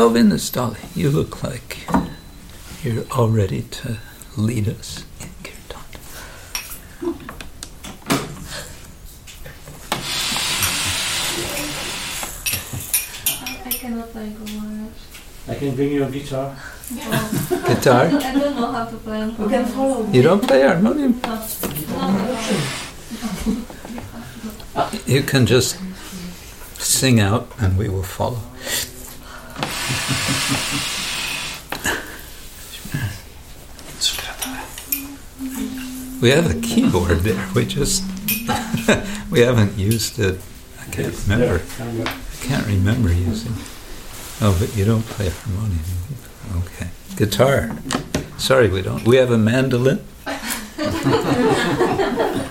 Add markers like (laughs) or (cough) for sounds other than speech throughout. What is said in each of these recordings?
Govindasthali, you look like you're all ready to lead us in kirtan. I cannot play Maharaj. I can bring you a guitar. Oh, Guitar? (laughs) I don't know how to play on You can follow You don't play harmonium? No. No. You can just sing out and we will follow. We have a keyboard there. We just (laughs) we haven't used it. I can't remember. I can't remember using. Oh, but you don't play harmonium. Okay. Guitar. Sorry, we don't. We have a mandolin. (laughs)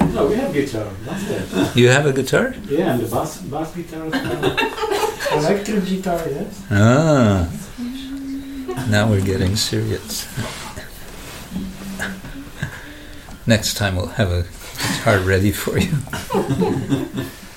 No, we have guitar. That's it. You have a guitar? Yeah, and the bass, bass guitar. (laughs) Electric guitar, yes. Ah. Now we're getting serious. Next time we'll have a guitar ready for you. (laughs)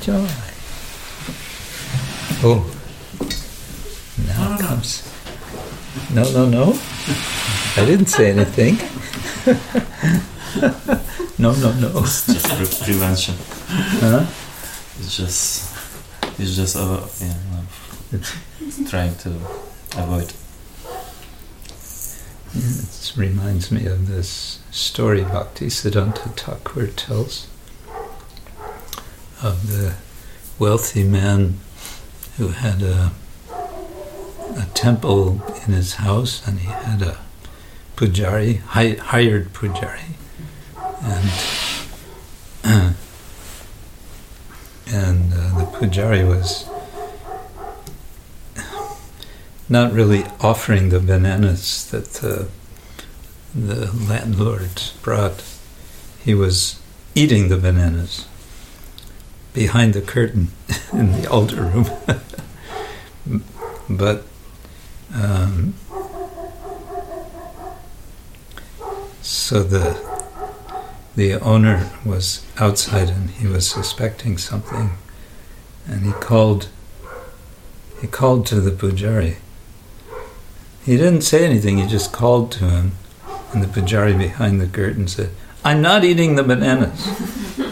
Joy. Oh, now it comes. No, no, no. I didn't say anything. (laughs) no, no, no. It's just pre- prevention. Huh? It's just, it's just, uh, yeah, I'm trying to avoid. It reminds me of this story Bhakti Siddhanta Thakur tells of the wealthy man who had a, a temple in his house and he had a pujari, hi, hired pujari. And, (clears throat) and uh, the pujari was not really offering the bananas that the, the landlord brought. He was eating the bananas behind the curtain (laughs) in the altar room. (laughs) but um, so the the owner was outside and he was suspecting something, and he called. He called to the pujari. He didn't say anything. He just called to him, and the pujari behind the curtain said, "I'm not eating the bananas." (laughs)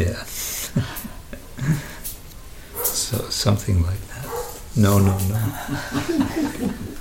Yeah. (laughs) so something like that. No, no, no. (laughs)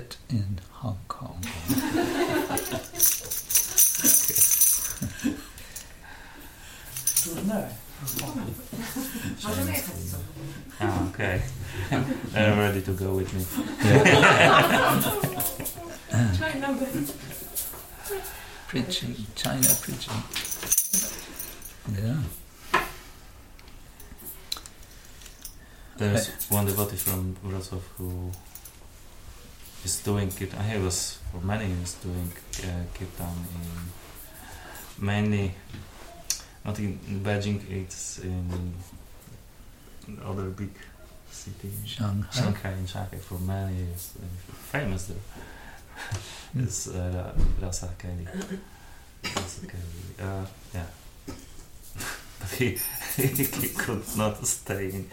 big hit in Hong Kong. Nej. Możemy? (laughs) Ah, okay. (laughs) They're ready to go with me. China preaching, China preaching. Yeah. There's one devotee from Wrocław who is doing it. He was for many years doing uh, kirtan in mainly not in Beijing. It's in other big city, Shanghai. Shanghai. In Shanghai for many years, famous there. (laughs) It's uh, Rasa Kelly. Rasa Kelly. Uh, yeah. (laughs) but he, (laughs) he could not stay in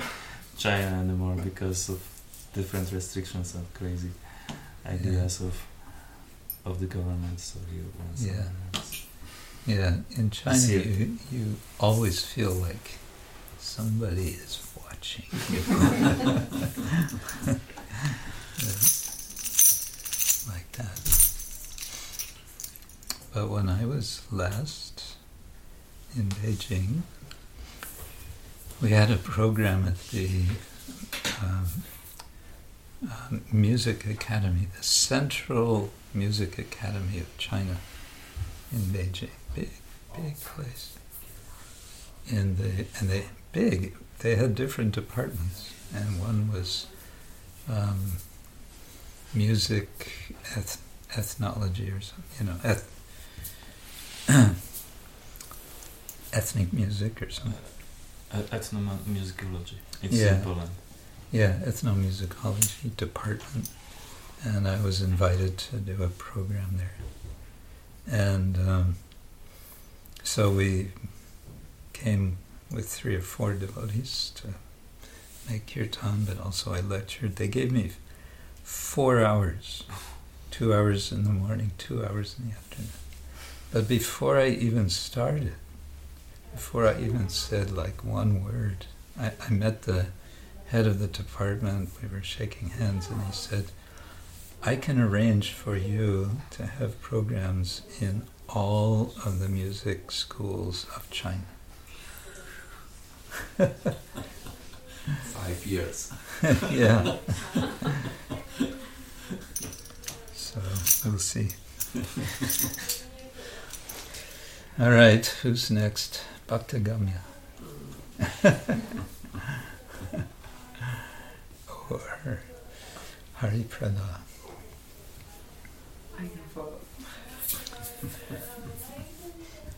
China anymore because of different restrictions and crazy ideas of of the government. So he wants. Yeah. Yeah, in China, you, you always feel like somebody is watching you. (laughs) (laughs) like that. But when I was last in Beijing, we had a program at the um, um, Music Academy, the Central Music Academy of China in Beijing. Big, big place. And they and they big. They had different departments, and one was um, music, eth- ethnology, or something. You know, eth- (clears throat) ethnic music or something. Uh, ethnomusicology. It's Yeah. in Poland. Yeah, ethnomusicology department, and I was invited to do a program there. And um, so we came with three or four devotees to make kirtan, but also I lectured. They gave me four hours, two hours in the morning, two hours in the afternoon. But before I even started, before I even said like one word, I, I met the head of the department. We were shaking hands, and he said, I can arrange for you to have programs in all of the music schools of China. (laughs) Five years. (laughs) yeah. (laughs) so we'll see. All right, who's next? Bhaktagamya. Or Hari Prada. I can follow.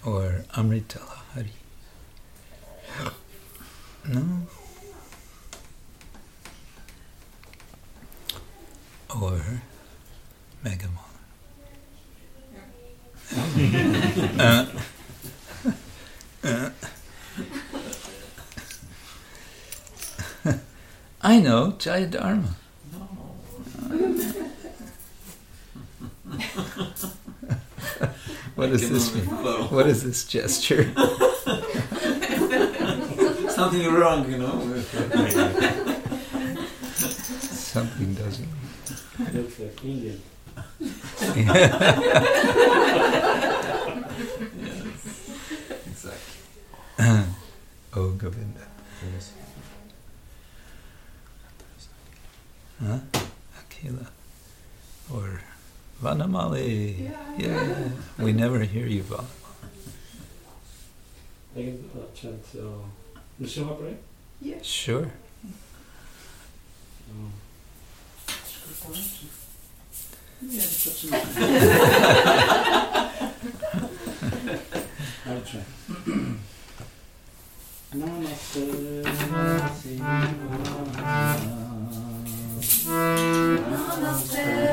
Or Amritala Hari. No? Or Megamon. (laughs) uh, uh. I know, Jaya Dharma. what does this mean? What is this gesture? Something wrong, you know. Something doesn't. Looks like Indian. Exactly. (laughs) oh, Govinda. Yes. Huh? Akila. Or Vanamali. Yeah. We never hear you, Vanamali. I can uh, chant uh, Nrsimha Pray. Sure. Um, Nie, zaczynamy. I'll try. Namaste. Narasimha. Namaste, Narasimhaya.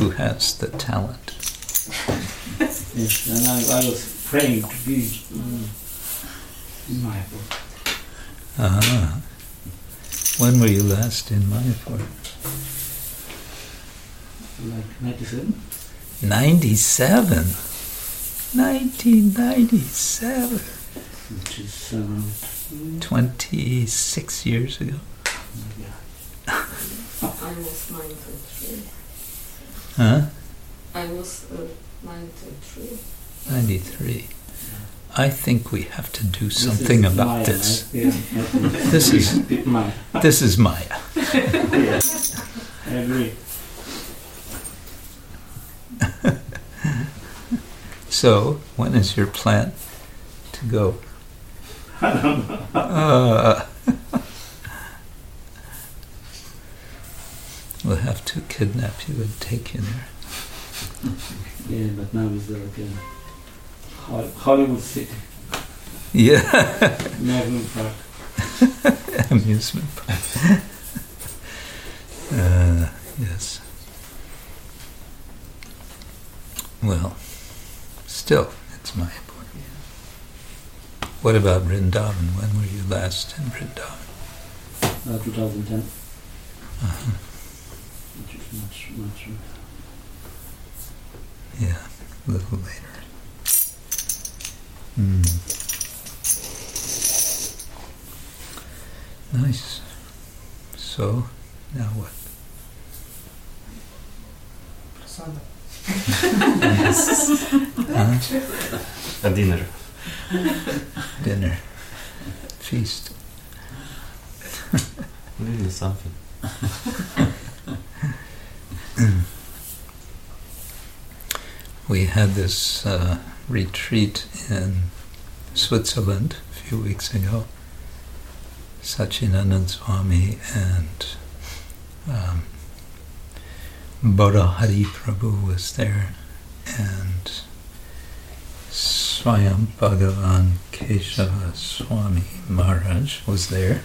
Who has the talent. Yes, and I, I was praying to be mm, in Mayapur. Ah, when were you last in Mayapur? Like 97. 97. 1997. Which is around. mm, 26 years ago. yeah. I was 93. Huh? I was uh, 93. 93. I think we This something about Maya, this. right? Yeah, This is- Maya. This is Maya. (laughs) I agree. (laughs) So, when is your plan to go? I don't know. Uh, (laughs) we'll have to kidnap you and take you there. Yeah, but now it's like a Hol- Hollywood City, Yeah, amusement park. (laughs) amusement park. (laughs) uh, yes. Well, still, it's my point. What about Vrindavan? When were you last in Vrindavan? Uh, 2010, Uh-huh. which is much, much. Yeah, a little later. Hmm. Nice. So, now what? Huh? A dinner. Dinner. Feast. Maybe something. We had this uh, retreat in Switzerland a few weeks ago. Sacinandana Swami and um, Hari Prabhu was there, and Swayam Bhagavan Keshava Swami Maharaj was there.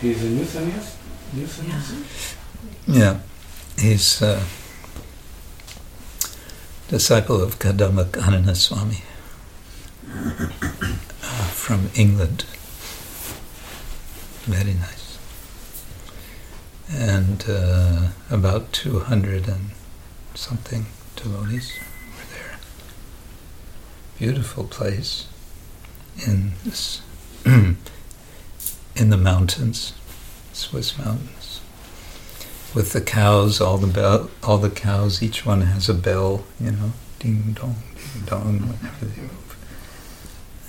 He's a new sannyas? New sannyas? Yeah, he's a disciple of Kadamba Kanana Swami uh, from England. Very nice. And uh, about 200 and something devotees were there. Beautiful place in this (clears throat) in the mountains, Swiss mountains with the cows, all the bell, all the cows, each one has a bell, you know, ding dong, ding dong, whenever they move,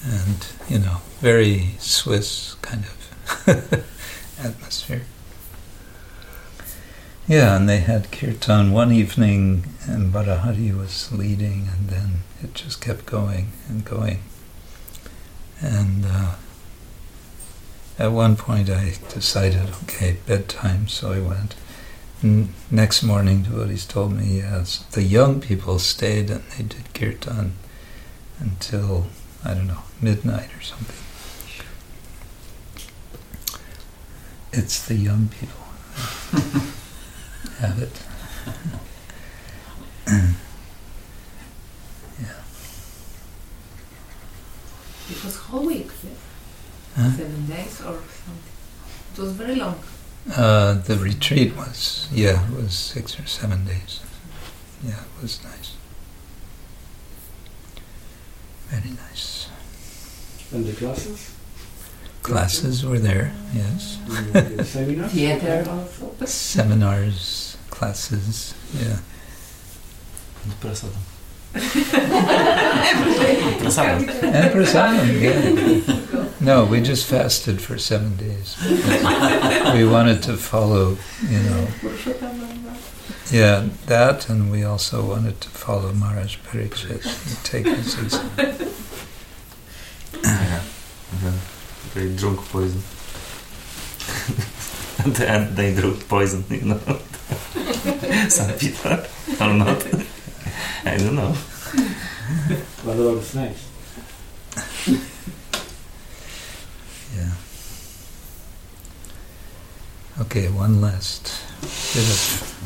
and you know, very Swiss kind of (laughs) atmosphere. Yeah, and they had kirtan one evening, and Barahari was leading, and then it just kept going and going, and. Uh, at one point, I decided, okay, bedtime, so I went. Next morning, devotees told me, yes, the young people stayed and they did kirtan until, I don't know, midnight or something. It's the young people (laughs) have it. (clears throat) yeah. It was whole week? Huh? seven days or something. It was very long. Uh, the retreat was, yeah, it was six or seven days. Yeah, it was nice. Very nice. And the classes? Classes were there, yes. And the seminars? (laughs) Theater also. Seminars, classes, yeah. And prasadam. Prasadam. And prasadam, yeah. No, we just fasted for seven days. we wanted to follow, you know, yeah, that, and we also wanted to follow Maharaj Parikshit and take his example. Yeah. They drunk poison. (laughs) At the end they drunk poison, you know. Some people or not. I don't know. What about snakes? Yeah. Okay, one last bit of